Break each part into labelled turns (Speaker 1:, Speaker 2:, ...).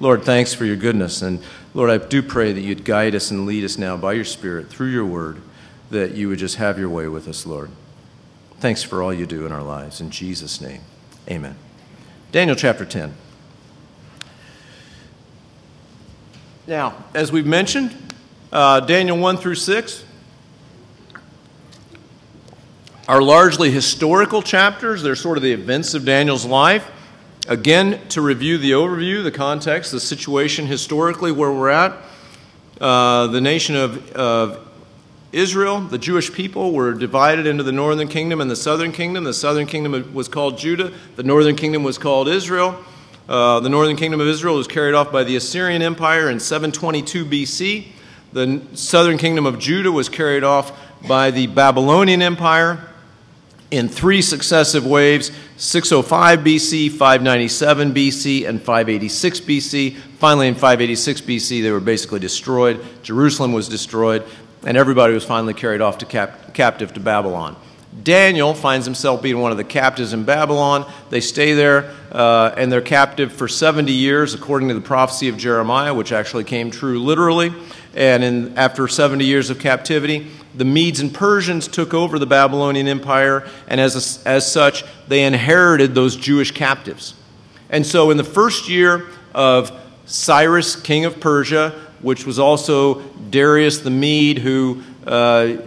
Speaker 1: Lord, thanks for your goodness. And Lord, I do pray that you'd guide us and lead us now by your Spirit through your word, that you would just have your way with us, Lord. Thanks for all you do in our lives. In Jesus' name, amen. Daniel chapter 10. Now, as we've mentioned, uh, Daniel 1 through 6 are largely historical chapters. They're sort of the events of Daniel's life. Again, to review the overview, the context, the situation historically where we're at, uh, the nation of, of Israel, the Jewish people, were divided into the northern kingdom and the southern kingdom. The southern kingdom was called Judah, the northern kingdom was called Israel. Uh, the northern kingdom of Israel was carried off by the Assyrian Empire in 722 BC. The southern kingdom of Judah was carried off by the Babylonian Empire in three successive waves 605 BC, 597 BC, and 586 BC. Finally, in 586 BC, they were basically destroyed. Jerusalem was destroyed, and everybody was finally carried off to cap- captive to Babylon. Daniel finds himself being one of the captives in Babylon. They stay there uh, and they're captive for 70 years, according to the prophecy of Jeremiah, which actually came true literally. And in, after 70 years of captivity, the Medes and Persians took over the Babylonian Empire, and as, a, as such, they inherited those Jewish captives. And so, in the first year of Cyrus, king of Persia, which was also Darius the Mede, who uh,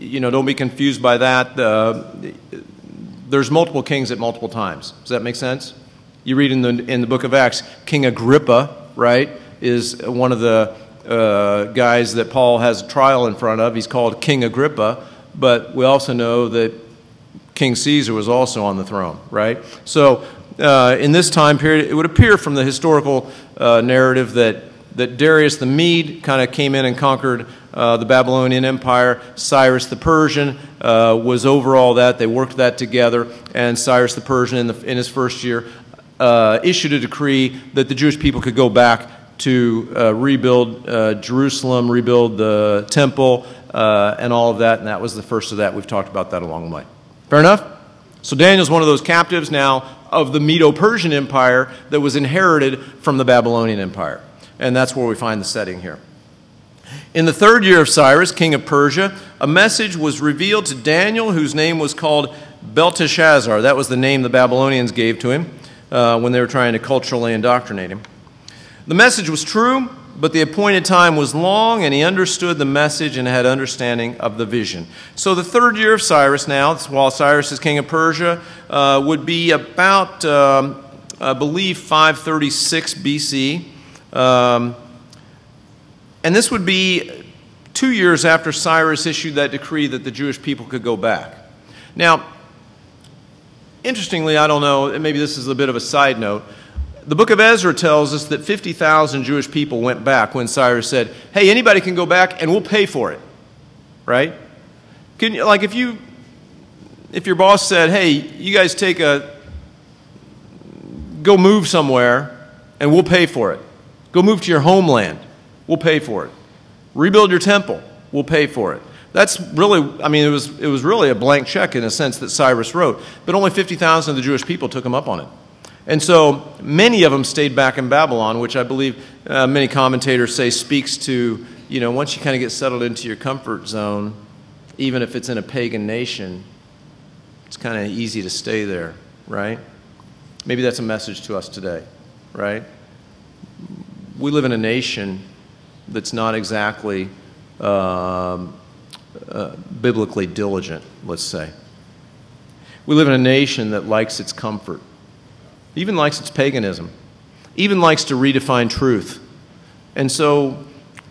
Speaker 1: you know, don't be confused by that. Uh, there's multiple kings at multiple times. Does that make sense? You read in the, in the book of Acts, King Agrippa, right, is one of the uh, guys that Paul has a trial in front of. He's called King Agrippa, but we also know that King Caesar was also on the throne, right? So uh, in this time period, it would appear from the historical uh, narrative that, that Darius the Mede kind of came in and conquered uh, the Babylonian Empire. Cyrus the Persian uh, was over all that. They worked that together. And Cyrus the Persian, in, the, in his first year, uh, issued a decree that the Jewish people could go back to uh, rebuild uh, Jerusalem, rebuild the temple, uh, and all of that. And that was the first of that. We've talked about that along the way. Fair enough? So Daniel's one of those captives now of the Medo Persian Empire that was inherited from the Babylonian Empire. And that's where we find the setting here. In the third year of Cyrus, king of Persia, a message was revealed to Daniel, whose name was called Belteshazzar. That was the name the Babylonians gave to him uh, when they were trying to culturally indoctrinate him. The message was true, but the appointed time was long, and he understood the message and had understanding of the vision. So, the third year of Cyrus now, while Cyrus is king of Persia, uh, would be about, um, I believe, 536 BC. Um, and this would be two years after Cyrus issued that decree that the Jewish people could go back. Now, interestingly, I don't know, maybe this is a bit of a side note. The book of Ezra tells us that 50,000 Jewish people went back when Cyrus said, Hey, anybody can go back and we'll pay for it. Right? Can you, like if you, if your boss said, Hey, you guys take a, go move somewhere and we'll pay for it. Go move to your homeland we'll pay for it. Rebuild your temple, we'll pay for it. That's really, I mean, it was, it was really a blank check in a sense that Cyrus wrote, but only 50,000 of the Jewish people took him up on it. And so many of them stayed back in Babylon, which I believe uh, many commentators say speaks to, you know, once you kind of get settled into your comfort zone, even if it's in a pagan nation, it's kind of easy to stay there, right? Maybe that's a message to us today, right? We live in a nation that's not exactly um, uh, biblically diligent, let's say. We live in a nation that likes its comfort, even likes its paganism, even likes to redefine truth. And so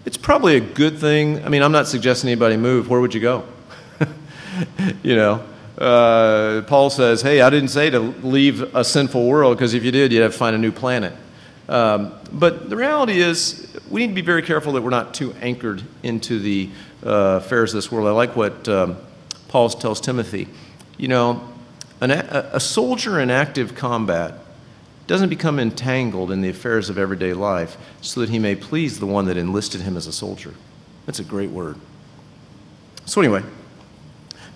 Speaker 1: it's probably a good thing. I mean, I'm not suggesting anybody move. Where would you go? you know, uh, Paul says, hey, I didn't say to leave a sinful world because if you did, you'd have to find a new planet. Um, but the reality is, we need to be very careful that we're not too anchored into the uh, affairs of this world. I like what um, Paul tells Timothy. You know, an, a, a soldier in active combat doesn't become entangled in the affairs of everyday life so that he may please the one that enlisted him as a soldier. That's a great word. So, anyway,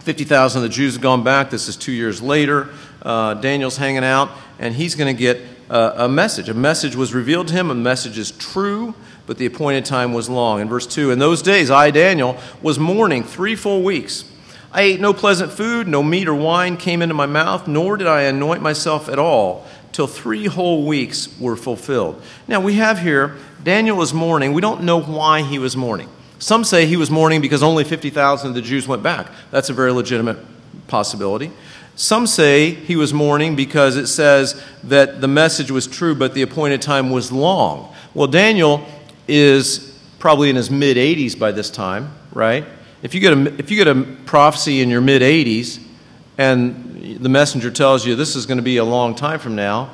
Speaker 1: 50,000 of the Jews have gone back. This is two years later. Uh, Daniel's hanging out, and he's going to get uh, a message. A message was revealed to him, a message is true, but the appointed time was long. In verse 2, in those days, I, Daniel, was mourning three full weeks. I ate no pleasant food, no meat or wine came into my mouth, nor did I anoint myself at all, till three whole weeks were fulfilled. Now, we have here, Daniel is mourning. We don't know why he was mourning. Some say he was mourning because only 50,000 of the Jews went back. That's a very legitimate possibility. Some say he was mourning because it says that the message was true, but the appointed time was long. Well, Daniel is probably in his mid 80s by this time, right? If you get a, if you get a prophecy in your mid 80s and the messenger tells you this is going to be a long time from now,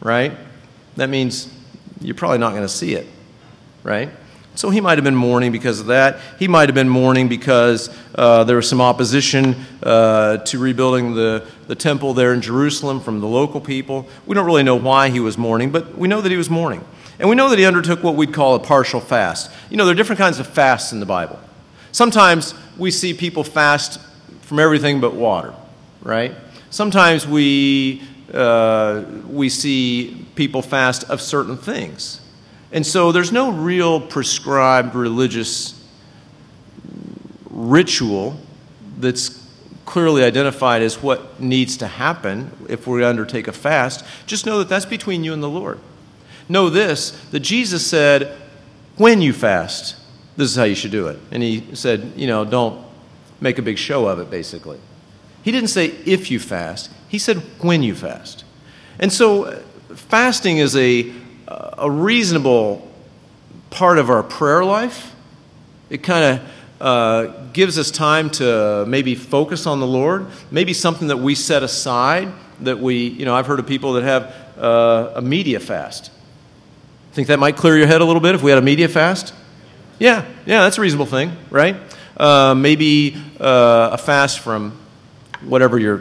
Speaker 1: right? That means you're probably not going to see it, right? So he might have been mourning because of that. He might have been mourning because uh, there was some opposition uh, to rebuilding the, the temple there in Jerusalem from the local people. We don't really know why he was mourning, but we know that he was mourning. And we know that he undertook what we'd call a partial fast. You know, there are different kinds of fasts in the Bible. Sometimes we see people fast from everything but water, right? Sometimes we, uh, we see people fast of certain things. And so there's no real prescribed religious ritual that's clearly identified as what needs to happen if we undertake a fast. Just know that that's between you and the Lord. Know this that Jesus said, when you fast, this is how you should do it. And he said, you know, don't make a big show of it, basically. He didn't say if you fast, he said when you fast. And so fasting is a a reasonable part of our prayer life. It kind of uh, gives us time to maybe focus on the Lord, maybe something that we set aside that we, you know, I've heard of people that have uh, a media fast. Think that might clear your head a little bit if we had a media fast? Yeah, yeah, that's a reasonable thing, right? Uh, maybe uh, a fast from whatever your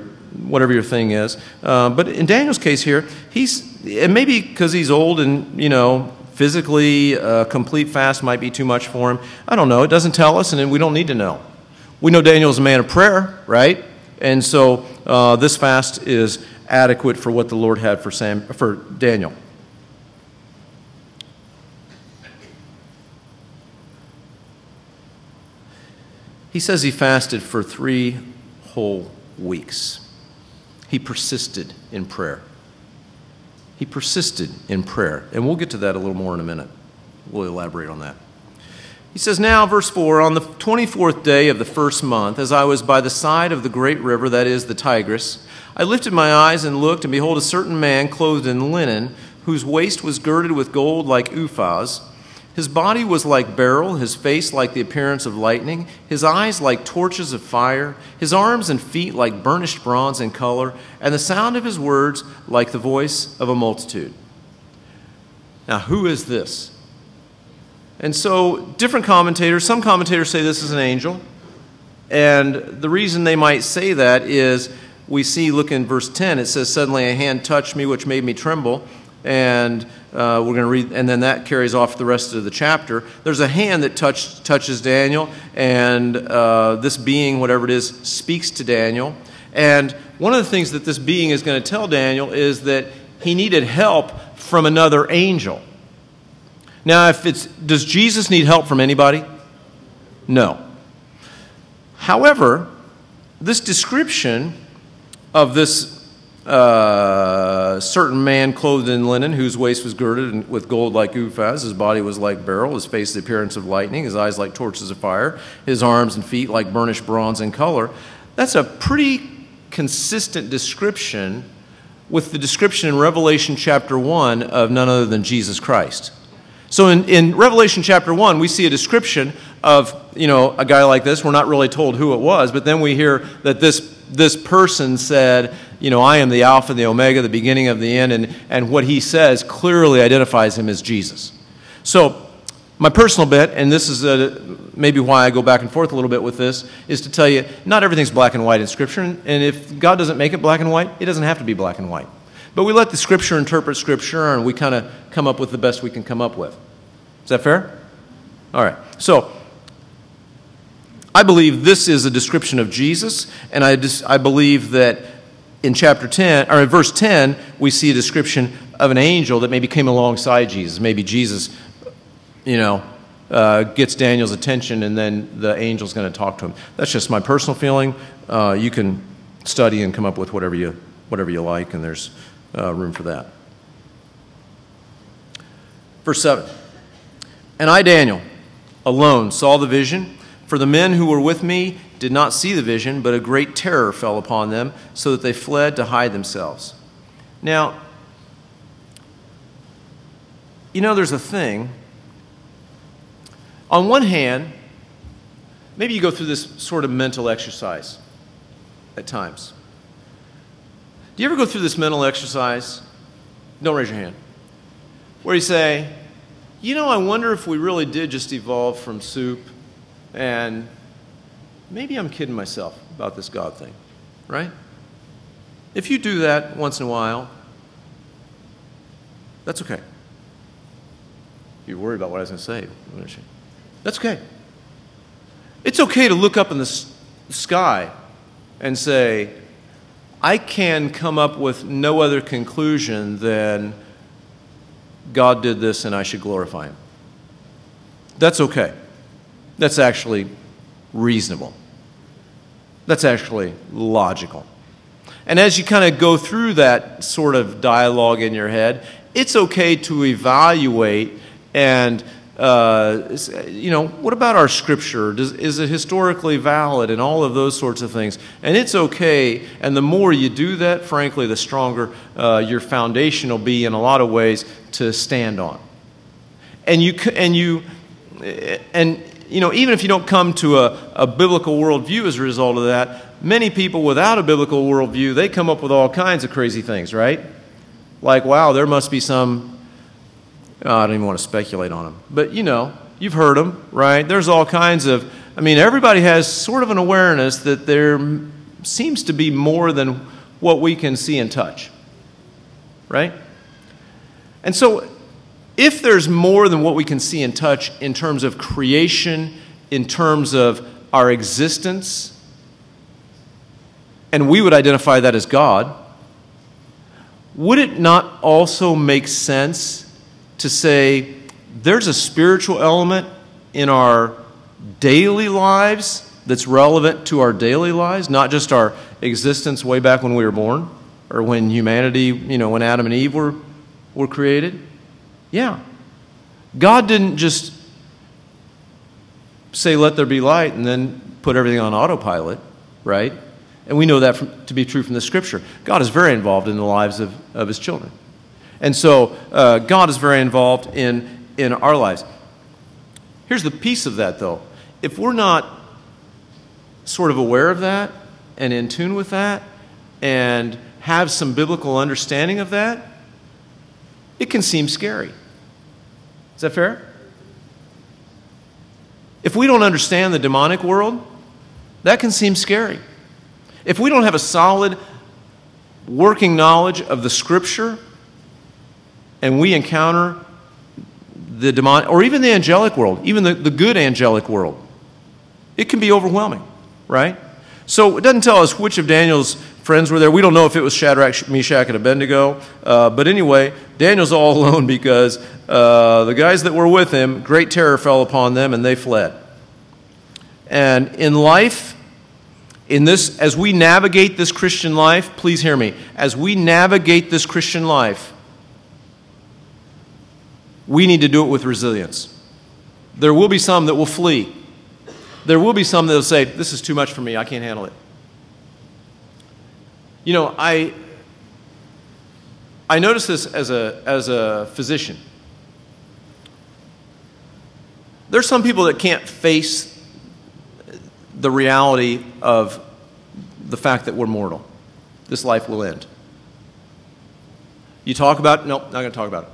Speaker 1: whatever your thing is. Uh, but in Daniel's case here, he's and maybe because he's old and, you know, physically a complete fast might be too much for him. I don't know. It doesn't tell us, and we don't need to know. We know Daniel's a man of prayer, right? And so uh, this fast is adequate for what the Lord had for, Sam, for Daniel. He says he fasted for three whole weeks. He persisted in prayer. He persisted in prayer. And we'll get to that a little more in a minute. We'll elaborate on that. He says, Now, verse 4 On the 24th day of the first month, as I was by the side of the great river, that is the Tigris, I lifted my eyes and looked, and behold, a certain man clothed in linen, whose waist was girded with gold like Uphaz his body was like beryl, his face like the appearance of lightning, his eyes like torches of fire, his arms and feet like burnished bronze in color, and the sound of his words like the voice of a multitude. Now, who is this? And so, different commentators, some commentators say this is an angel. And the reason they might say that is we see, look in verse 10, it says, Suddenly a hand touched me, which made me tremble. And uh, we're going to read, and then that carries off the rest of the chapter. There's a hand that touch, touches Daniel, and uh, this being, whatever it is, speaks to Daniel. And one of the things that this being is going to tell Daniel is that he needed help from another angel. Now, if it's, does Jesus need help from anybody? No. However, this description of this uh, certain man clothed in linen, whose waist was girded with gold like Uphaz. His body was like beryl, his face the appearance of lightning, his eyes like torches of fire, his arms and feet like burnished bronze in color. That's a pretty consistent description with the description in Revelation chapter 1 of none other than Jesus Christ. So in, in Revelation chapter 1, we see a description of, you know, a guy like this. We're not really told who it was, but then we hear that this, this person said, you know, I am the Alpha the Omega, the beginning of the end, and, and what he says clearly identifies him as Jesus. So, my personal bet, and this is a, maybe why I go back and forth a little bit with this, is to tell you not everything's black and white in Scripture, and if God doesn't make it black and white, it doesn't have to be black and white. But we let the Scripture interpret Scripture, and we kind of come up with the best we can come up with. Is that fair? All right. So, I believe this is a description of Jesus, and I, just, I believe that in chapter 10, or in verse 10, we see a description of an angel that maybe came alongside Jesus. Maybe Jesus, you know, uh, gets Daniel's attention and then the angel's going to talk to him. That's just my personal feeling. Uh, you can study and come up with whatever you, whatever you like, and there's uh, room for that. Verse 7 And I, Daniel, alone saw the vision, for the men who were with me did not see the vision, but a great terror fell upon them, so that they fled to hide themselves. Now, you know, there's a thing. On one hand, maybe you go through this sort of mental exercise at times. Do you ever go through this mental exercise? Don't raise your hand. Where you say, you know, I wonder if we really did just evolve from soup and maybe I'm kidding myself about this God thing, right? If you do that once in a while, that's okay. You're worried about what I was going to say. weren't you? That's okay. It's okay to look up in the sky and say, I can come up with no other conclusion than God did this and I should glorify Him. That's okay. That's actually reasonable. That's actually logical. And as you kind of go through that sort of dialogue in your head, it's okay to evaluate and uh, you know, what about our scripture? Does, is it historically valid and all of those sorts of things? And it's okay. And the more you do that, frankly, the stronger uh, your foundation will be in a lot of ways to stand on. And you, and you, and you know, even if you don't come to a, a biblical worldview as a result of that, many people without a biblical worldview, they come up with all kinds of crazy things, right? Like, wow, there must be some, oh, I don't even want to speculate on them. But, you know, you've heard them, right? There's all kinds of, I mean, everybody has sort of an awareness that there seems to be more than what we can see and touch, right? And so if there's more than what we can see and touch in terms of creation, in terms of our existence, and we would identify that as God, would it not also make sense to say there's a spiritual element in our daily lives that's relevant to our daily lives, not just our existence way back when we were born or when humanity, you know, when Adam and Eve were, were created? Yeah. God didn't just say, let there be light, and then put everything on autopilot, right? And we know that from, to be true from the scripture. God is very involved in the lives of, of his children. And so uh, God is very involved in, in our lives. Here's the piece of that, though. If we're not sort of aware of that and in tune with that and have some biblical understanding of that, it can seem scary. Is that fair? If we don't understand the demonic world, that can seem scary. If we don't have a solid working knowledge of the scripture and we encounter the demonic, or even the angelic world, even the, the good angelic world, it can be overwhelming, right? So it doesn't tell us which of Daniel's friends were there. We don't know if it was Shadrach, Meshach, and Abednego. Uh, but anyway, Daniel's all alone because uh, the guys that were with him, great terror fell upon them and they fled. And in life, in this, as we navigate this Christian life, please hear me, as we navigate this Christian life, we need to do it with resilience. There will be some that will flee. There will be some that will say, This is too much for me, I can't handle it. You know, I, I notice this as a, as a physician. There's some people that can't face the reality of the fact that we're mortal. This life will end. You talk about it? Nope, not going to talk about it.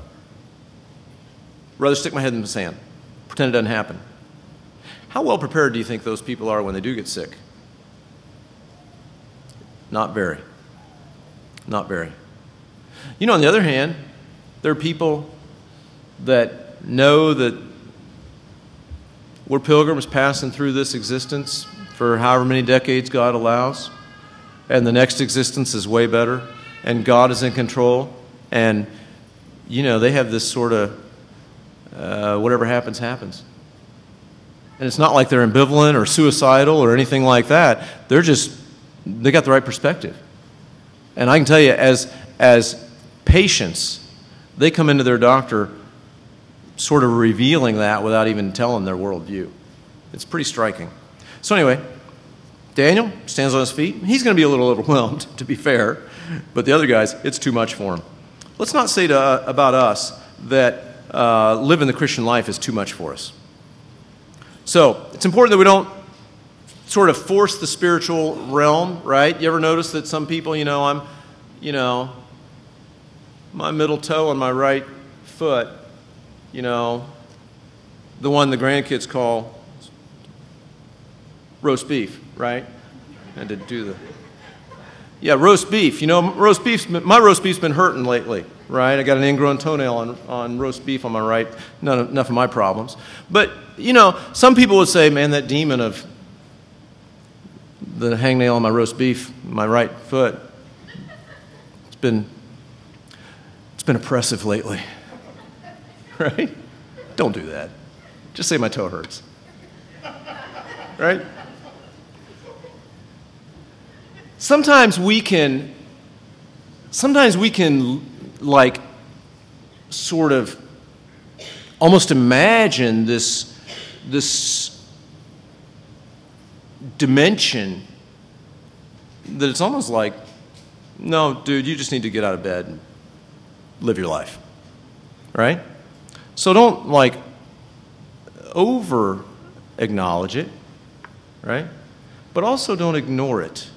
Speaker 1: Rather stick my head in the sand, pretend it doesn't happen. How well prepared do you think those people are when they do get sick? Not very. Not very. You know, on the other hand, there are people that know that we're pilgrims passing through this existence for however many decades God allows. and the next existence is way better, and God is in control, and you know, they have this sort of uh, whatever happens, happens. And it's not like they're ambivalent or suicidal or anything like that. They're just, they got the right perspective. And I can tell you, as, as patients, they come into their doctor sort of revealing that without even telling their worldview. It's pretty striking. So, anyway, Daniel stands on his feet. He's going to be a little overwhelmed, to be fair, but the other guys, it's too much for him. Let's not say to, uh, about us that uh, living the Christian life is too much for us. So, it's important that we don't sort of force the spiritual realm, right? You ever notice that some people, you know, I'm, you know, my middle toe on my right foot, you know, the one the grandkids call roast beef, right? I did do the. Yeah, roast beef. You know, roast beef. My roast beef's been hurting lately, right? I got an ingrown toenail on, on roast beef on my right. None of, enough of my problems. But you know, some people would say, "Man, that demon of the hangnail on my roast beef, my right foot, it's been it's been oppressive lately." right? Don't do that. Just say my toe hurts. Right? Sometimes we can sometimes we can like sort of almost imagine this this dimension that it's almost like no dude you just need to get out of bed and live your life right so don't like over acknowledge it, right? But also don't ignore it.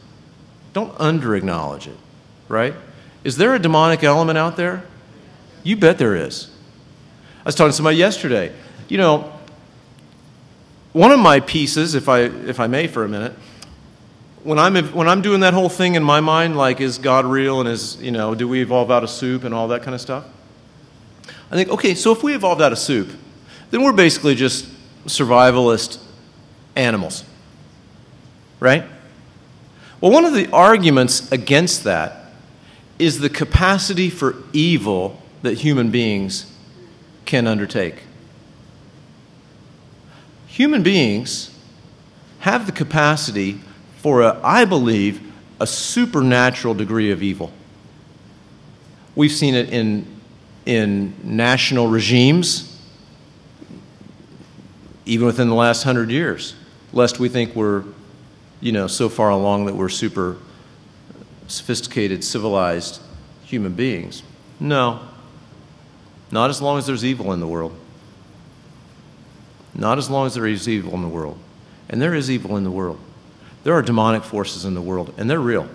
Speaker 1: Don't under acknowledge it, right? Is there a demonic element out there? You bet there is. I was talking to somebody yesterday. You know, one of my pieces, if I, if I may for a minute, when I'm, when I'm doing that whole thing in my mind, like, is God real and is, you know, do we evolve out of soup and all that kind of stuff? I think, okay, so if we evolved out of soup, then we're basically just survivalist animals. Right? Well, one of the arguments against that is the capacity for evil that human beings can undertake. Human beings have the capacity for, a, I believe, a supernatural degree of evil. We've seen it in in national regimes, even within the last hundred years, lest we think we're, you know, so far along that we're super sophisticated, civilized human beings. No. Not as long as there's evil in the world. Not as long as there is evil in the world. And there is evil in the world. There are demonic forces in the world, and they're real.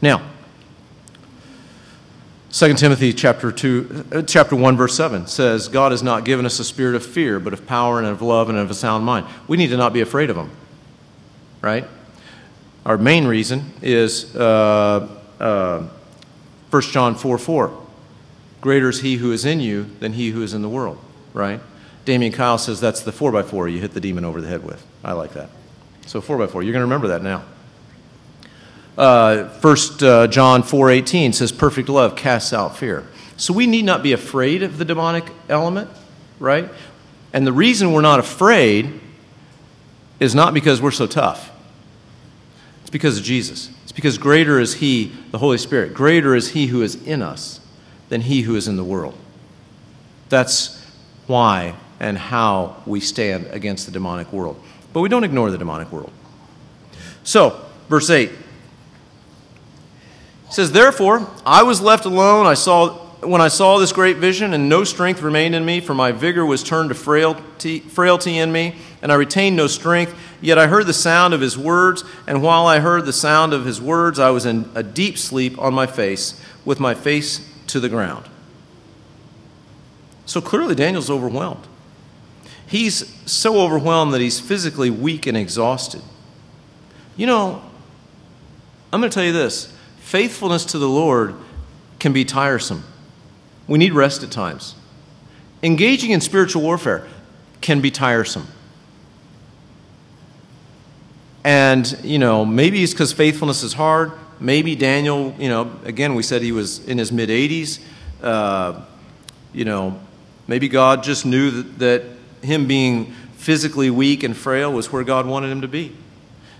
Speaker 1: Now, 2 Timothy chapter 2 uh, chapter 1 verse 7 says God has not given us a spirit of fear but of power and of love and of a sound mind. We need to not be afraid of them, Right? Our main reason is uh, uh, 1 John 4 4. Greater is he who is in you than he who is in the world. Right? Damian Kyle says that's the 4x4 you hit the demon over the head with. I like that. So 4x4. You're going to remember that now. Uh, 1 uh, John 4.18 says, perfect love casts out fear. So we need not be afraid of the demonic element, right? And the reason we're not afraid is not because we're so tough. It's because of Jesus. It's because greater is He, the Holy Spirit, greater is He who is in us than He who is in the world. That's why and how we stand against the demonic world. But we don't ignore the demonic world. So, verse 8 says, Therefore, I was left alone. I saw, when I saw this great vision, and no strength remained in me, for my vigor was turned to frailty, frailty in me, and I retained no strength. Yet I heard the sound of his words, and while I heard the sound of his words, I was in a deep sleep on my face, with my face to the ground. So clearly, Daniel's overwhelmed. He's so overwhelmed that he's physically weak and exhausted. You know, I'm going to tell you this Faithfulness to the Lord can be tiresome. We need rest at times. Engaging in spiritual warfare can be tiresome. And, you know, maybe it's because faithfulness is hard. Maybe Daniel, you know, again, we said he was in his mid 80s. Uh, you know, maybe God just knew that, that him being physically weak and frail was where God wanted him to be.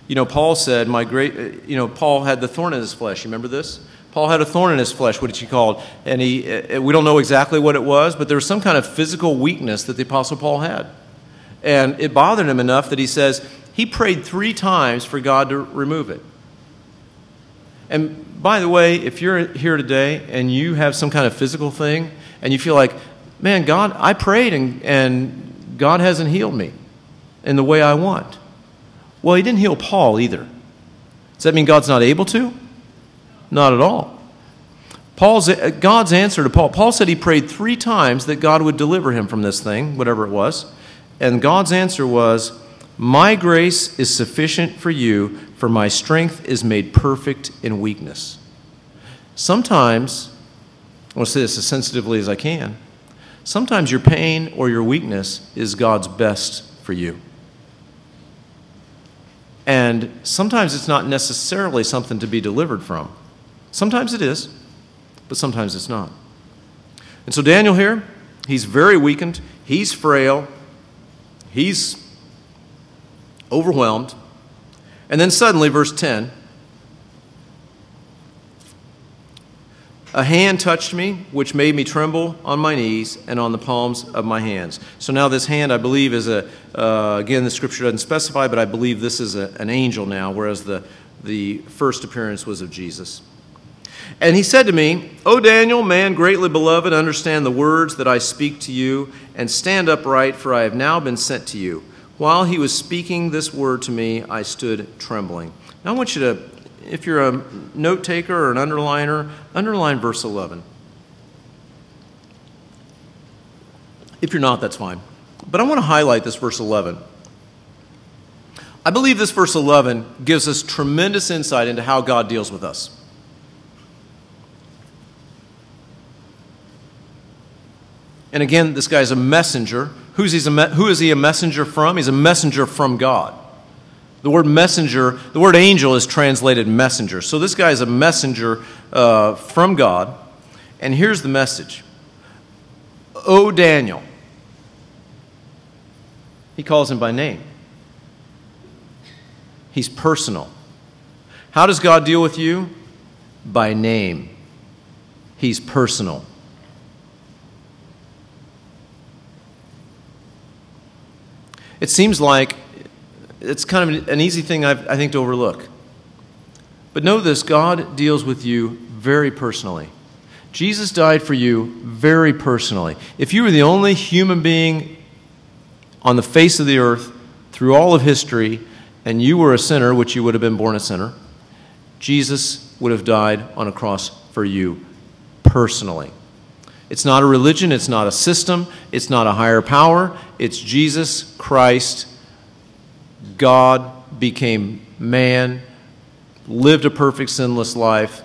Speaker 1: You know, Paul said, My great, you know, Paul had the thorn in his flesh. You remember this? Paul had a thorn in his flesh, what did he called? And he, uh, we don't know exactly what it was, but there was some kind of physical weakness that the Apostle Paul had. And it bothered him enough that he says he prayed three times for God to remove it. And by the way, if you're here today and you have some kind of physical thing and you feel like, man, God, I prayed and, and God hasn't healed me in the way I want. Well, he didn't heal Paul either. Does that mean God's not able to? Not at all. Paul's, uh, God's answer to Paul, Paul said he prayed three times that God would deliver him from this thing, whatever it was. And God's answer was, My grace is sufficient for you, for my strength is made perfect in weakness. Sometimes, I want to say this as sensitively as I can, sometimes your pain or your weakness is God's best for you. And sometimes it's not necessarily something to be delivered from. Sometimes it is, but sometimes it's not. And so Daniel here, he's very weakened, he's frail, he's overwhelmed. And then suddenly, verse 10 A hand touched me, which made me tremble on my knees and on the palms of my hands. So now, this hand, I believe, is a, uh, again, the scripture doesn't specify, but I believe this is a, an angel now, whereas the, the first appearance was of Jesus. And he said to me, O Daniel, man greatly beloved, understand the words that I speak to you, and stand upright, for I have now been sent to you. While he was speaking this word to me, I stood trembling. Now I want you to, if you're a note taker or an underliner, underline verse 11. If you're not, that's fine. But I want to highlight this verse 11. I believe this verse 11 gives us tremendous insight into how God deals with us. And again, this guy's a messenger. Who's he a, who is he a messenger from? He's a messenger from God. The word messenger, the word angel is translated messenger. So this guy is a messenger uh, from God. And here's the message O Daniel. He calls him by name. He's personal. How does God deal with you? By name. He's personal. It seems like it's kind of an easy thing, I think, to overlook. But know this God deals with you very personally. Jesus died for you very personally. If you were the only human being on the face of the earth through all of history, and you were a sinner, which you would have been born a sinner, Jesus would have died on a cross for you personally. It's not a religion, it's not a system, it's not a higher power. It's Jesus Christ. God became man, lived a perfect sinless life,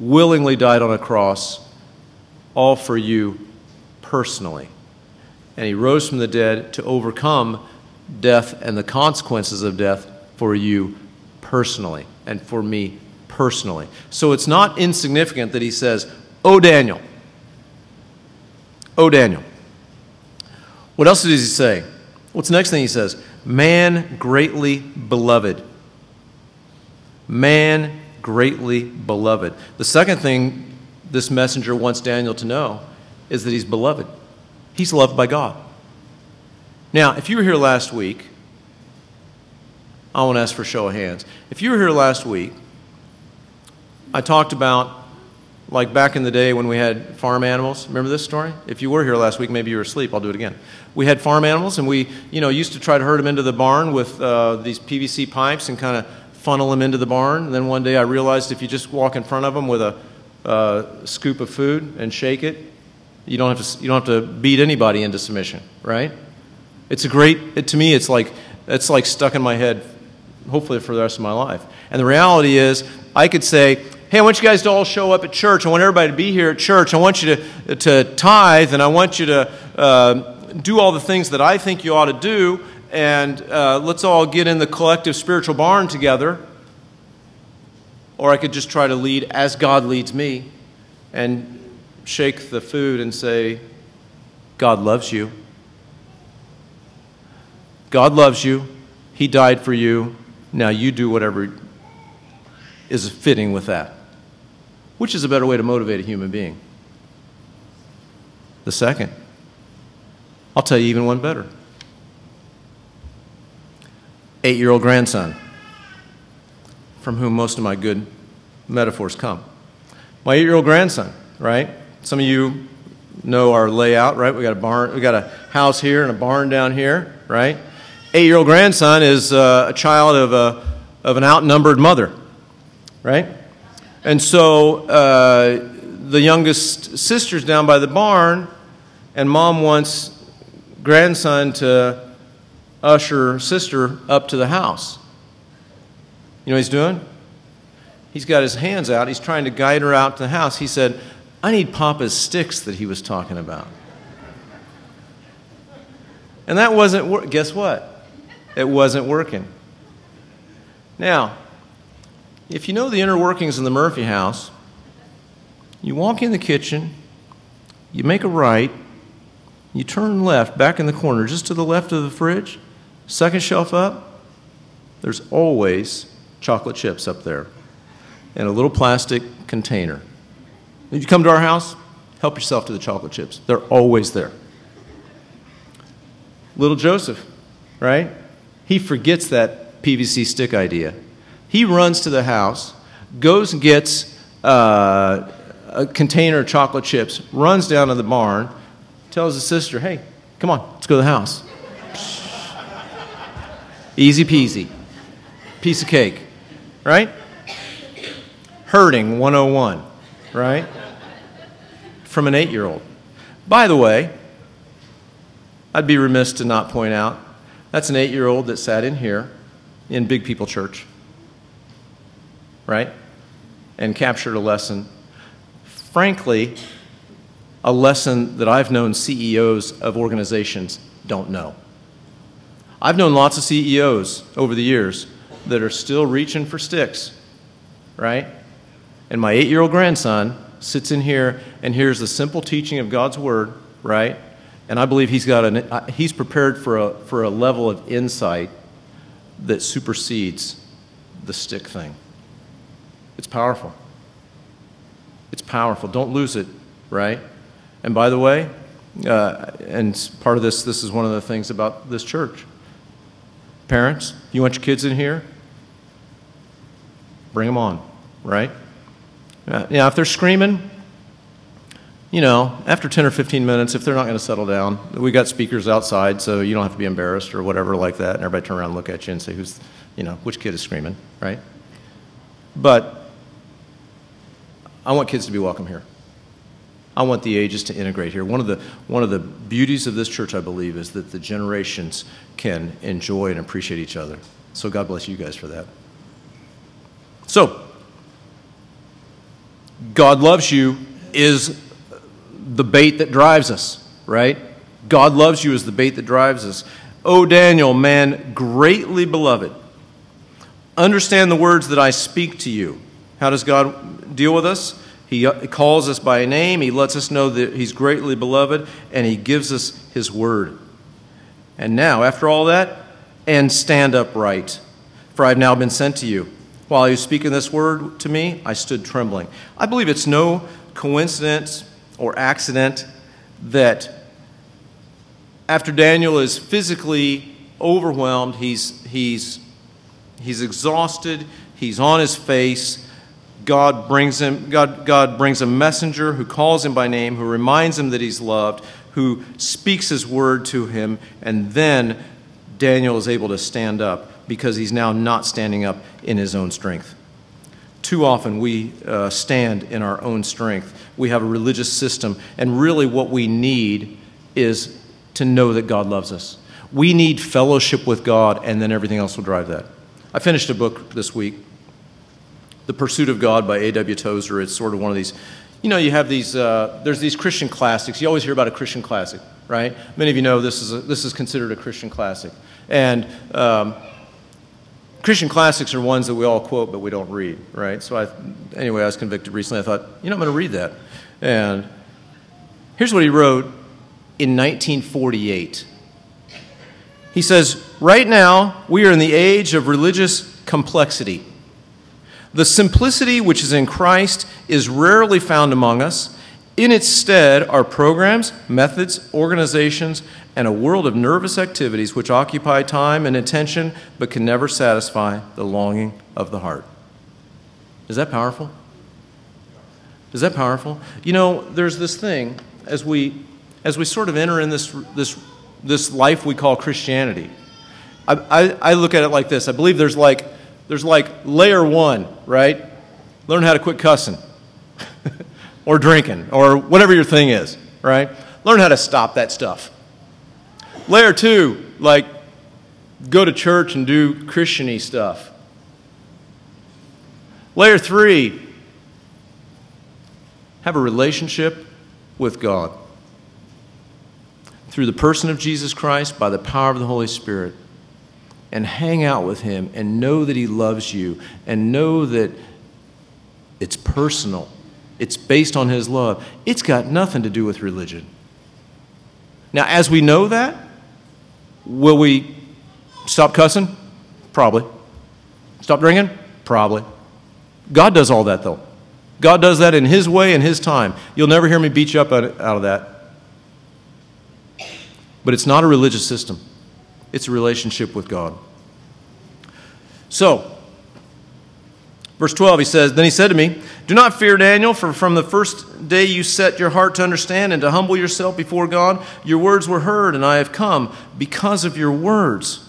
Speaker 1: willingly died on a cross, all for you personally. And he rose from the dead to overcome death and the consequences of death for you personally and for me personally. So it's not insignificant that he says, Oh, Daniel. Oh, Daniel. What else does he say? What's the next thing he says? Man greatly beloved. Man greatly beloved. The second thing this messenger wants Daniel to know is that he's beloved. He's loved by God. Now, if you were here last week, I want to ask for a show of hands. If you were here last week, I talked about like back in the day when we had farm animals. Remember this story? If you were here last week, maybe you were asleep. I'll do it again. We had farm animals, and we, you know, used to try to herd them into the barn with uh, these PVC pipes and kind of funnel them into the barn. And then one day I realized if you just walk in front of them with a uh, scoop of food and shake it, you don't have to you don't have to beat anybody into submission, right? It's a great. It, to me, it's like it's like stuck in my head, hopefully for the rest of my life. And the reality is, I could say, hey, I want you guys to all show up at church. I want everybody to be here at church. I want you to, to tithe, and I want you to uh, do all the things that I think you ought to do. and uh, let's all get in the collective spiritual barn together. Or I could just try to lead as God leads me and shake the food and say, God loves you. God loves you. He died for you. Now you do whatever is fitting with that. Which is a better way to motivate a human being? The second. I'll tell you even one better. Eight year old grandson, from whom most of my good metaphors come. My eight year old grandson, right? Some of you know our layout, right? We got a barn, we got a house here and a barn down here, right? Eight year old grandson is uh, a child of, a, of an outnumbered mother, right? And so uh, the youngest sister's down by the barn, and mom wants grandson to usher sister up to the house. You know what he's doing? He's got his hands out. He's trying to guide her out to the house. He said, I need Papa's sticks that he was talking about. And that wasn't, wor- guess what? It wasn't working. Now, if you know the inner workings in the Murphy house, you walk in the kitchen, you make a right, you turn left, back in the corner, just to the left of the fridge, second shelf up, there's always chocolate chips up there in a little plastic container. If you come to our house, help yourself to the chocolate chips. They're always there. Little Joseph, right? He forgets that PVC stick idea. He runs to the house, goes and gets uh, a container of chocolate chips, runs down to the barn, tells his sister, hey, come on, let's go to the house. Easy peasy. Piece of cake, right? Herding 101, right? From an eight year old. By the way, I'd be remiss to not point out that's an eight year old that sat in here in Big People Church, right? And captured a lesson. Frankly, a lesson that I've known CEOs of organizations don't know. I've known lots of CEOs over the years that are still reaching for sticks, right? And my eight year old grandson sits in here and hears the simple teaching of God's word, right? And I believe he's, got an, uh, he's prepared for a, for a level of insight that supersedes the stick thing. It's powerful. It's powerful. Don't lose it, right? And by the way, uh, and part of this, this is one of the things about this church. Parents, you want your kids in here? Bring them on, right? Uh, yeah, if they're screaming, you know, after 10 or 15 minutes, if they're not going to settle down, we got speakers outside, so you don't have to be embarrassed or whatever like that. And everybody turn around and look at you and say, who's, you know, which kid is screaming, right? But I want kids to be welcome here. I want the ages to integrate here. One of the one of the beauties of this church, I believe, is that the generations can enjoy and appreciate each other. So God bless you guys for that. So, God loves you is the bait that drives us, right? God loves you is the bait that drives us. O Daniel, man greatly beloved, understand the words that I speak to you. How does God deal with us? Uh, he calls us by name. He lets us know that He's greatly beloved, and He gives us His word. And now, after all that, and stand upright, for I have now been sent to you. While you speaking this word to me, I stood trembling. I believe it's no coincidence or accident that after Daniel is physically overwhelmed, he's, he's, he's exhausted, he's on his face. God brings him, God, God brings a messenger who calls him by name, who reminds him that he's loved, who speaks his word to him, and then Daniel is able to stand up because he's now not standing up in his own strength. Too often we uh, stand in our own strength. We have a religious system, and really what we need is to know that God loves us. We need fellowship with God, and then everything else will drive that. I finished a book this week, The Pursuit of God by A.W. Tozer. It's sort of one of these you know, you have these, uh, there's these Christian classics. You always hear about a Christian classic, right? Many of you know this is, a, this is considered a Christian classic. And um, Christian classics are ones that we all quote, but we don't read, right? So, I, anyway, I was convicted recently. I thought, you know, I'm going to read that. And here's what he wrote in 1948. He says, Right now, we are in the age of religious complexity. The simplicity which is in Christ is rarely found among us. In its stead are programs, methods, organizations, and a world of nervous activities which occupy time and attention but can never satisfy the longing of the heart. Is that powerful? Is that powerful? You know, there's this thing as we as we sort of enter in this this this life we call Christianity. I, I, I look at it like this. I believe there's like there's like layer one, right? Learn how to quit cussing or drinking or whatever your thing is, right? Learn how to stop that stuff. Layer two, like go to church and do Christiany stuff. Layer three, have a relationship with God through the person of Jesus Christ by the power of the Holy Spirit and hang out with Him and know that He loves you and know that it's personal, it's based on His love. It's got nothing to do with religion. Now, as we know that, Will we stop cussing? Probably. Stop drinking? Probably. God does all that, though. God does that in His way and His time. You'll never hear me beat you up out of that. But it's not a religious system, it's a relationship with God. So, Verse 12, he says, Then he said to me, Do not fear, Daniel, for from the first day you set your heart to understand and to humble yourself before God, your words were heard, and I have come because of your words.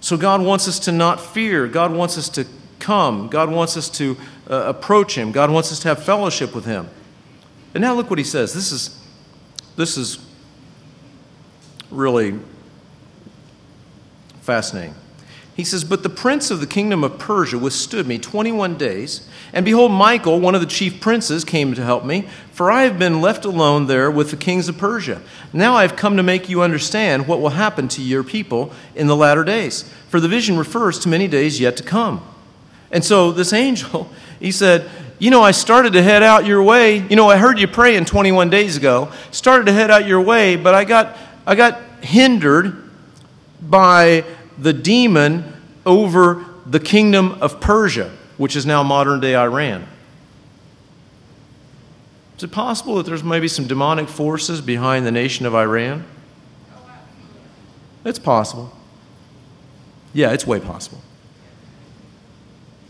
Speaker 1: So God wants us to not fear. God wants us to come. God wants us to uh, approach him. God wants us to have fellowship with him. And now look what he says. This is, this is really fascinating. He says, But the prince of the kingdom of Persia withstood me 21 days. And behold, Michael, one of the chief princes, came to help me, for I have been left alone there with the kings of Persia. Now I have come to make you understand what will happen to your people in the latter days. For the vision refers to many days yet to come. And so this angel, he said, You know, I started to head out your way. You know, I heard you praying 21 days ago, started to head out your way, but I got, I got hindered by the demon over the kingdom of Persia, which is now modern day Iran. Is it possible that there's maybe some demonic forces behind the nation of Iran? It's possible. Yeah, it's way possible.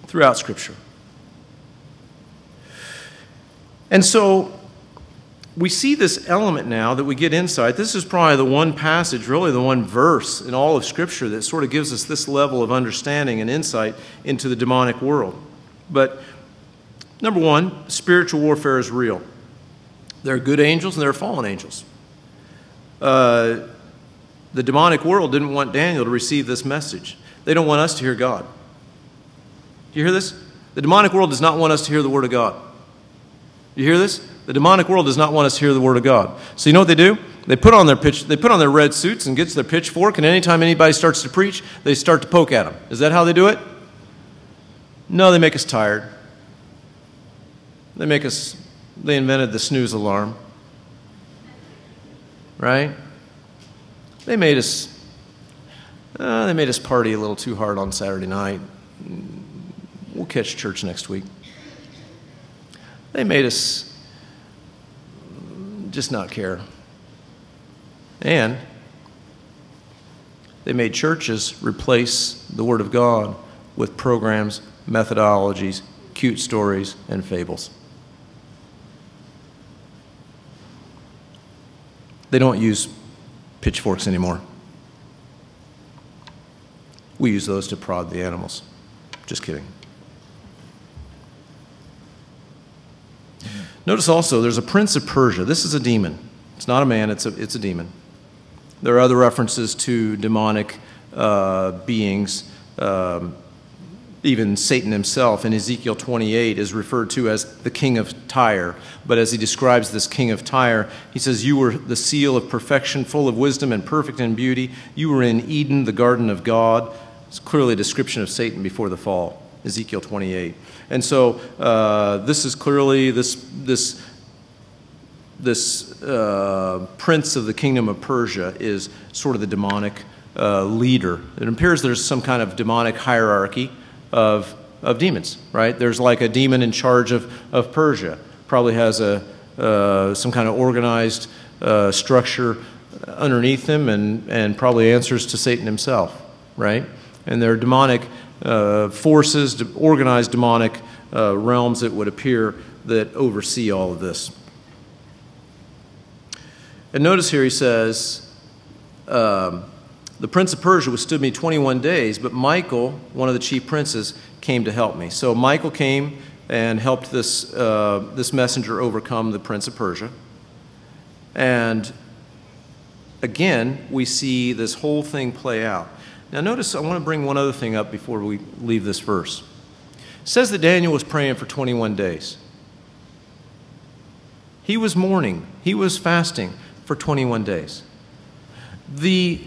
Speaker 1: Throughout Scripture. And so we see this element now that we get insight. This is probably the one passage, really the one verse in all of Scripture that sort of gives us this level of understanding and insight into the demonic world. But number one, spiritual warfare is real. There are good angels and there are fallen angels. Uh, the demonic world didn't want Daniel to receive this message. They don't want us to hear God. Do you hear this? The demonic world does not want us to hear the Word of God. You hear this? The demonic world does not want us to hear the word of God. So you know what they do? They put on their pitch, they put on their red suits and gets their pitchfork, and anytime anybody starts to preach, they start to poke at them. Is that how they do it? No, they make us tired. They make us they invented the snooze alarm. Right? They made us uh, they made us party a little too hard on Saturday night. We'll catch church next week. They made us just not care. And they made churches replace the Word of God with programs, methodologies, cute stories, and fables. They don't use pitchforks anymore. We use those to prod the animals. Just kidding. Notice also there's a prince of Persia. This is a demon. It's not a man, it's a, it's a demon. There are other references to demonic uh, beings. Um, even Satan himself in Ezekiel 28 is referred to as the king of Tyre. But as he describes this king of Tyre, he says, You were the seal of perfection, full of wisdom and perfect in beauty. You were in Eden, the garden of God. It's clearly a description of Satan before the fall, Ezekiel 28. And so uh, this is clearly this, this, this uh, prince of the kingdom of Persia is sort of the demonic uh, leader. It appears there's some kind of demonic hierarchy of, of demons, right? There's like a demon in charge of, of Persia, probably has a, uh, some kind of organized uh, structure underneath him and, and probably answers to Satan himself, right? And there are demonic forces, organized demonic uh, realms, it would appear, that oversee all of this. And notice here he says, um, the prince of Persia withstood me 21 days, but Michael, one of the chief princes, came to help me. So Michael came and helped this, uh, this messenger overcome the prince of Persia. And again, we see this whole thing play out. Now, notice I want to bring one other thing up before we leave this verse. It says that Daniel was praying for 21 days. He was mourning, he was fasting for 21 days. The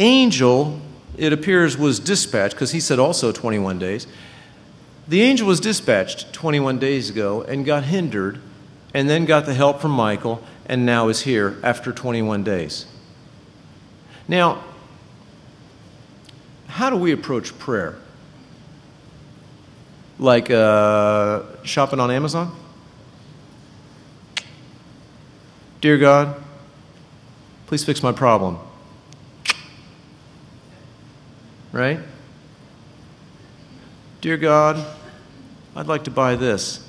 Speaker 1: angel, it appears, was dispatched, because he said also 21 days. The angel was dispatched 21 days ago and got hindered, and then got the help from Michael, and now is here after 21 days. Now, how do we approach prayer? Like uh, shopping on Amazon? Dear God, please fix my problem. right? Dear God, I'd like to buy this.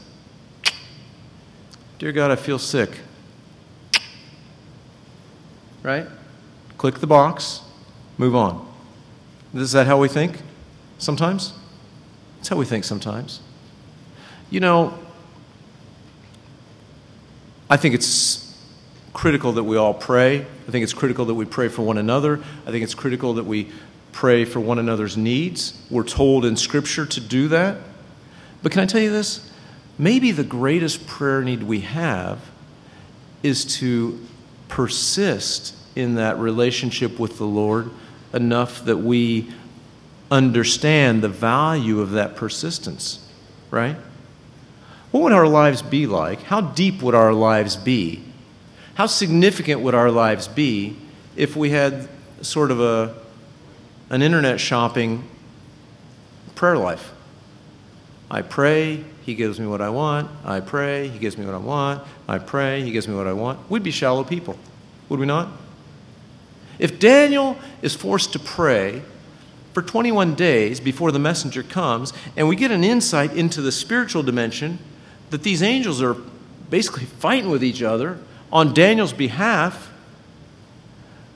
Speaker 1: Dear God, I feel sick. Right? Click the box, move on. Is that how we think sometimes? That's how we think sometimes. You know, I think it's critical that we all pray. I think it's critical that we pray for one another. I think it's critical that we pray for one another's needs. We're told in Scripture to do that. But can I tell you this? Maybe the greatest prayer need we have is to persist in that relationship with the Lord enough that we understand the value of that persistence, right? What would our lives be like? How deep would our lives be? How significant would our lives be if we had sort of a an internet shopping prayer life. I pray, he gives me what I want. I pray, he gives me what I want. I pray, he gives me what I want. We'd be shallow people, would we not? If Daniel is forced to pray for 21 days before the messenger comes, and we get an insight into the spiritual dimension that these angels are basically fighting with each other on Daniel's behalf,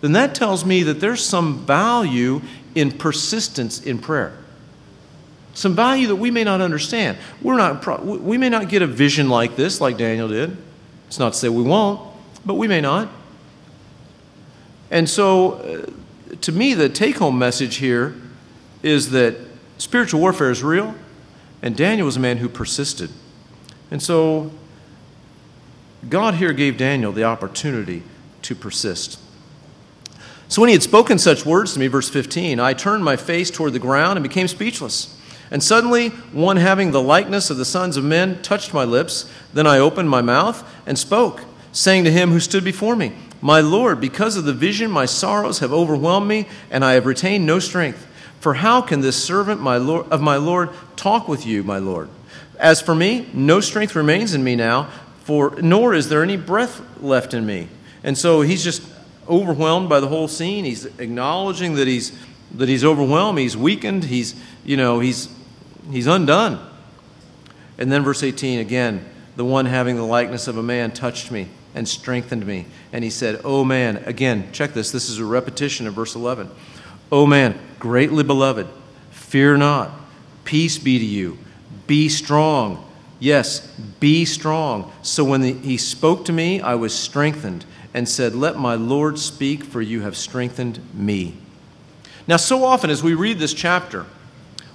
Speaker 1: then that tells me that there's some value in persistence in prayer. Some value that we may not understand. We're not, we may not get a vision like this, like Daniel did. It's not to say we won't, but we may not. And so, uh, to me, the take home message here is that spiritual warfare is real, and Daniel was a man who persisted. And so, God here gave Daniel the opportunity to persist. So when he had spoken such words to me, verse 15, I turned my face toward the ground and became speechless. And suddenly, one having the likeness of the sons of men touched my lips. Then I opened my mouth and spoke, saying to him who stood before me, My Lord, because of the vision, my sorrows have overwhelmed me, and I have retained no strength. For how can this servant my Lord, of my Lord talk with you, my Lord? As for me, no strength remains in me now, for nor is there any breath left in me. And so he's just overwhelmed by the whole scene. He's acknowledging that he's that he's overwhelmed, he's weakened, he's you know, he's he's undone. And then verse 18 again, the one having the likeness of a man touched me and strengthened me. And he said, "Oh man, again, check this. This is a repetition of verse 11. Oh man, greatly beloved, fear not. Peace be to you. Be strong. Yes, be strong. So when the, he spoke to me, I was strengthened and said, Let my Lord speak, for you have strengthened me. Now, so often as we read this chapter,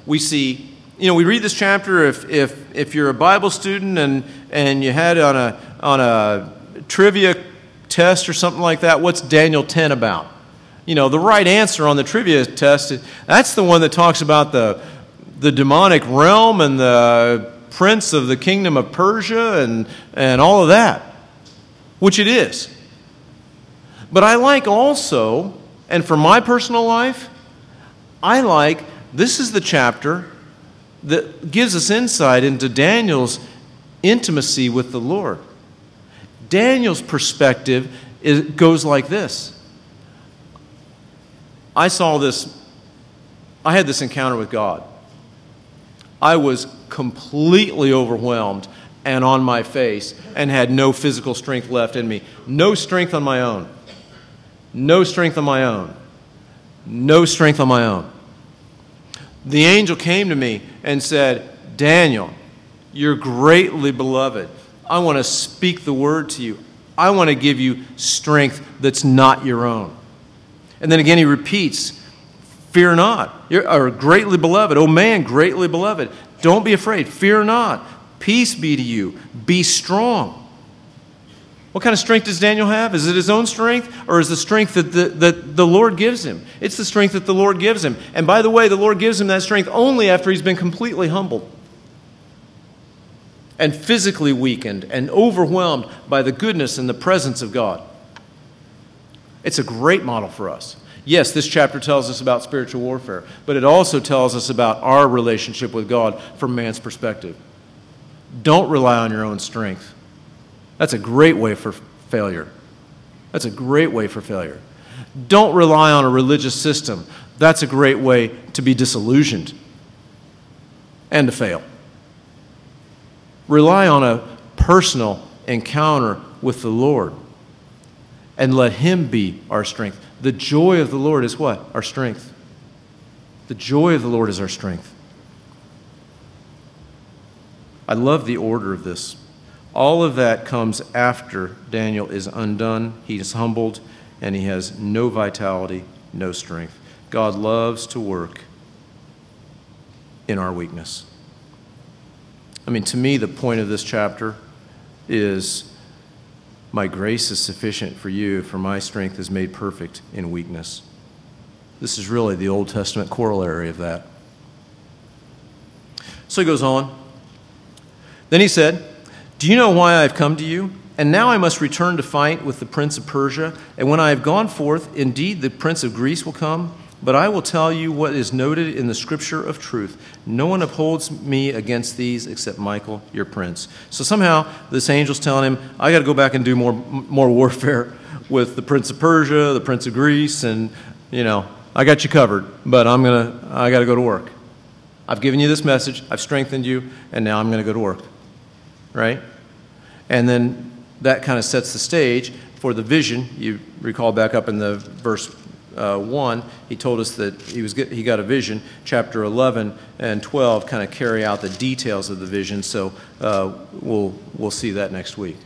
Speaker 1: we see you know, we read this chapter if, if, if you're a Bible student and, and you had on a, on a trivia test or something like that, what's Daniel 10 about? You know, the right answer on the trivia test, that's the one that talks about the, the demonic realm and the prince of the kingdom of Persia and, and all of that, which it is. But I like also, and for my personal life, I like this is the chapter that gives us insight into Daniel's intimacy with the Lord. Daniel's perspective is, goes like this I saw this, I had this encounter with God. I was completely overwhelmed and on my face and had no physical strength left in me. No strength on my own. No strength on my own. No strength on my own. The angel came to me and said, Daniel, you're greatly beloved. I want to speak the word to you. I want to give you strength that's not your own. And then again, he repeats, Fear not. You're greatly beloved. Oh man, greatly beloved. Don't be afraid. Fear not. Peace be to you. Be strong. What kind of strength does Daniel have? Is it his own strength or is the strength that the, that the Lord gives him? It's the strength that the Lord gives him. And by the way, the Lord gives him that strength only after he's been completely humbled and physically weakened and overwhelmed by the goodness and the presence of God. It's a great model for us. Yes, this chapter tells us about spiritual warfare, but it also tells us about our relationship with God from man's perspective. Don't rely on your own strength. That's a great way for failure. That's a great way for failure. Don't rely on a religious system. That's a great way to be disillusioned and to fail. Rely on a personal encounter with the Lord and let Him be our strength. The joy of the Lord is what? Our strength. The joy of the Lord is our strength. I love the order of this. All of that comes after Daniel is undone, he is humbled, and he has no vitality, no strength. God loves to work in our weakness. I mean, to me, the point of this chapter is my grace is sufficient for you, for my strength is made perfect in weakness. This is really the Old Testament corollary of that. So he goes on. Then he said, Do you know why I have come to you? And now I must return to fight with the prince of Persia. And when I have gone forth, indeed the prince of Greece will come. But I will tell you what is noted in the scripture of truth. No one upholds me against these except Michael, your prince. So somehow this angel's telling him, I got to go back and do more, more warfare with the prince of Persia, the prince of Greece, and, you know, I got you covered, but I'm going to, I got to go to work. I've given you this message, I've strengthened you, and now I'm going to go to work. Right? And then that kind of sets the stage for the vision. You recall back up in the verse uh, 1, he told us that he, was he got a vision. Chapter 11 and 12 kind of carry out the details of the vision, so uh, we'll, we'll see that next week.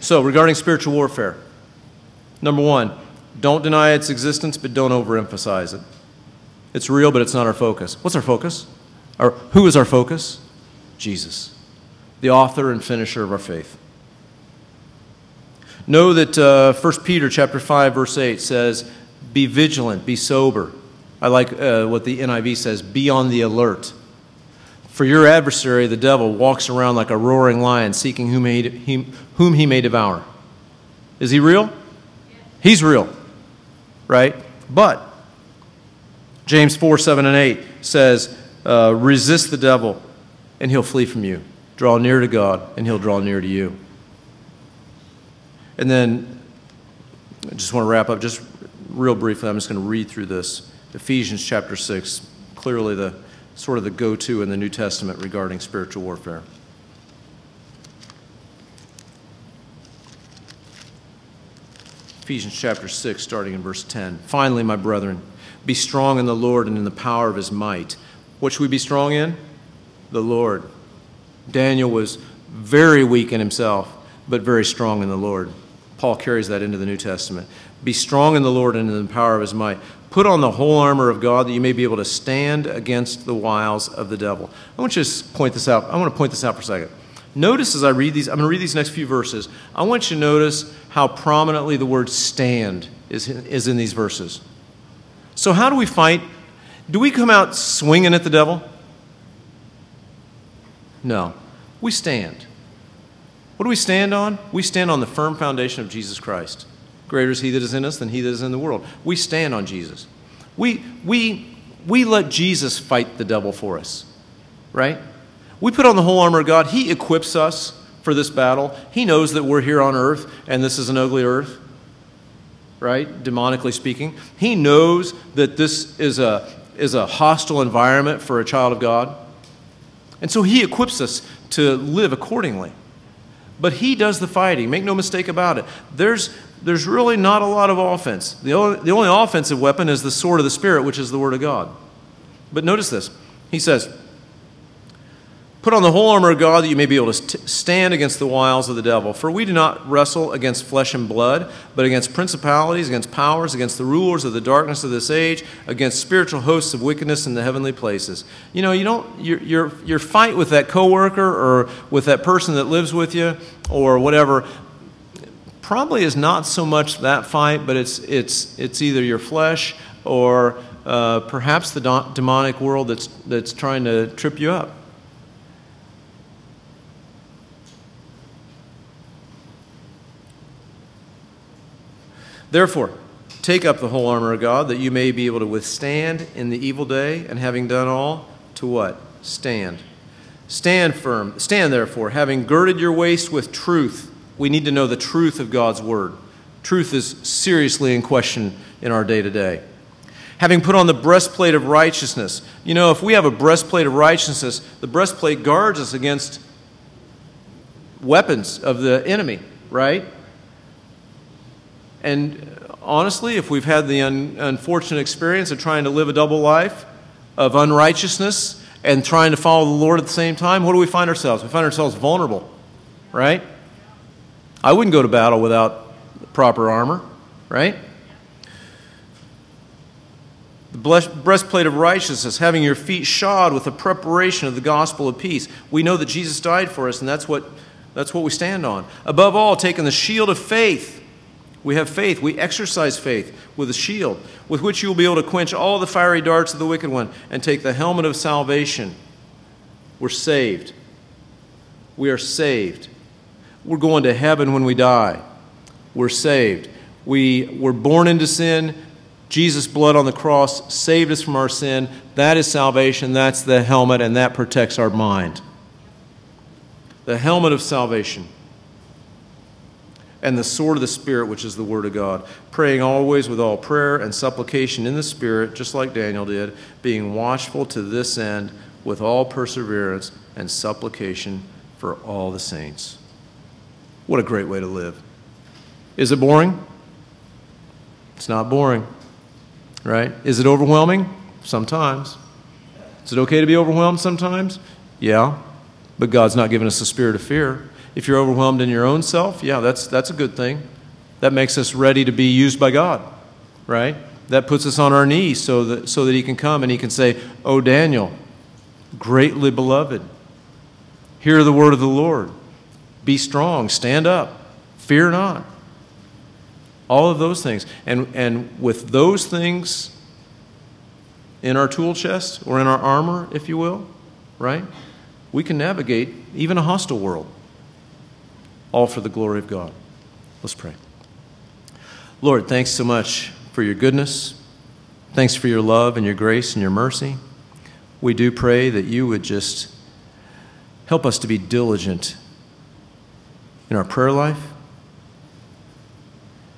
Speaker 1: So, regarding spiritual warfare, number one, don't deny its existence, but don't overemphasize it. It's real, but it's not our focus. What's our focus? Or who is our focus? Jesus, the author and finisher of our faith. Know that uh, 1 Peter chapter 5 verse 8 says, "Be vigilant, be sober." I like uh, what the NIV says, "Be on the alert." For your adversary, the devil, walks around like a roaring lion, seeking whom he, whom he may devour. Is he real? He's real, right? But James 4 7 and 8 says, uh, Resist the devil, and he'll flee from you. Draw near to God, and he'll draw near to you. And then I just want to wrap up just real briefly. I'm just going to read through this. Ephesians chapter 6, clearly the sort of the go to in the New Testament regarding spiritual warfare. Ephesians chapter 6, starting in verse 10. Finally, my brethren, be strong in the Lord and in the power of his might. What should we be strong in? The Lord. Daniel was very weak in himself, but very strong in the Lord. Paul carries that into the New Testament. Be strong in the Lord and in the power of his might. Put on the whole armor of God that you may be able to stand against the wiles of the devil. I want you to point this out. I want to point this out for a second. Notice as I read these, I'm going to read these next few verses. I want you to notice how prominently the word stand is, is in these verses. So, how do we fight? Do we come out swinging at the devil? No. We stand. What do we stand on? We stand on the firm foundation of Jesus Christ. Greater is he that is in us than he that is in the world. We stand on Jesus. We, we, we let Jesus fight the devil for us, right? We put on the whole armor of God. He equips us for this battle. He knows that we're here on earth and this is an ugly earth, right? Demonically speaking. He knows that this is a, is a hostile environment for a child of God. And so he equips us to live accordingly. But he does the fighting. Make no mistake about it. There's, there's really not a lot of offense. The only, the only offensive weapon is the sword of the Spirit, which is the Word of God. But notice this. He says, Put on the whole armor of God that you may be able to stand against the wiles of the devil. For we do not wrestle against flesh and blood, but against principalities, against powers, against the rulers of the darkness of this age, against spiritual hosts of wickedness in the heavenly places. You know, you don't your your, your fight with that coworker or with that person that lives with you or whatever probably is not so much that fight, but it's it's it's either your flesh or uh, perhaps the demonic world that's that's trying to trip you up. Therefore, take up the whole armor of God that you may be able to withstand in the evil day, and having done all, to what? Stand. Stand firm. Stand therefore, having girded your waist with truth. We need to know the truth of God's word. Truth is seriously in question in our day to day. Having put on the breastplate of righteousness. You know, if we have a breastplate of righteousness, the breastplate guards us against weapons of the enemy, right? And honestly, if we've had the un- unfortunate experience of trying to live a double life of unrighteousness and trying to follow the Lord at the same time, what do we find ourselves? We find ourselves vulnerable, right? I wouldn't go to battle without proper armor, right? The breastplate of righteousness, having your feet shod with the preparation of the gospel of peace. We know that Jesus died for us, and that's what, that's what we stand on. Above all, taking the shield of faith we have faith. We exercise faith with a shield with which you will be able to quench all the fiery darts of the wicked one and take the helmet of salvation. We're saved. We are saved. We're going to heaven when we die. We're saved. We were born into sin. Jesus' blood on the cross saved us from our sin. That is salvation. That's the helmet, and that protects our mind. The helmet of salvation and the sword of the Spirit, which is the Word of God, praying always with all prayer and supplication in the Spirit, just like Daniel did, being watchful to this end with all perseverance and supplication for all the saints. What a great way to live. Is it boring? It's not boring, right? Is it overwhelming? Sometimes. Is it okay to be overwhelmed sometimes? Yeah, but God's not given us a spirit of fear. If you're overwhelmed in your own self, yeah, that's, that's a good thing. That makes us ready to be used by God, right? That puts us on our knees so that, so that He can come and He can say, Oh, Daniel, greatly beloved, hear the word of the Lord. Be strong, stand up, fear not. All of those things. And, and with those things in our tool chest or in our armor, if you will, right, we can navigate even a hostile world all for the glory of God. Let's pray. Lord, thanks so much for your goodness. Thanks for your love and your grace and your mercy. We do pray that you would just help us to be diligent in our prayer life.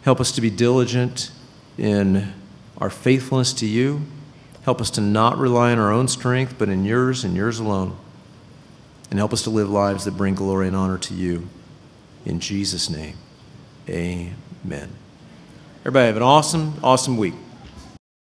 Speaker 1: Help us to be diligent in our faithfulness to you. Help us to not rely on our own strength, but in yours and yours alone. And help us to live lives that bring glory and honor to you. In Jesus' name, amen. Everybody have an awesome, awesome week.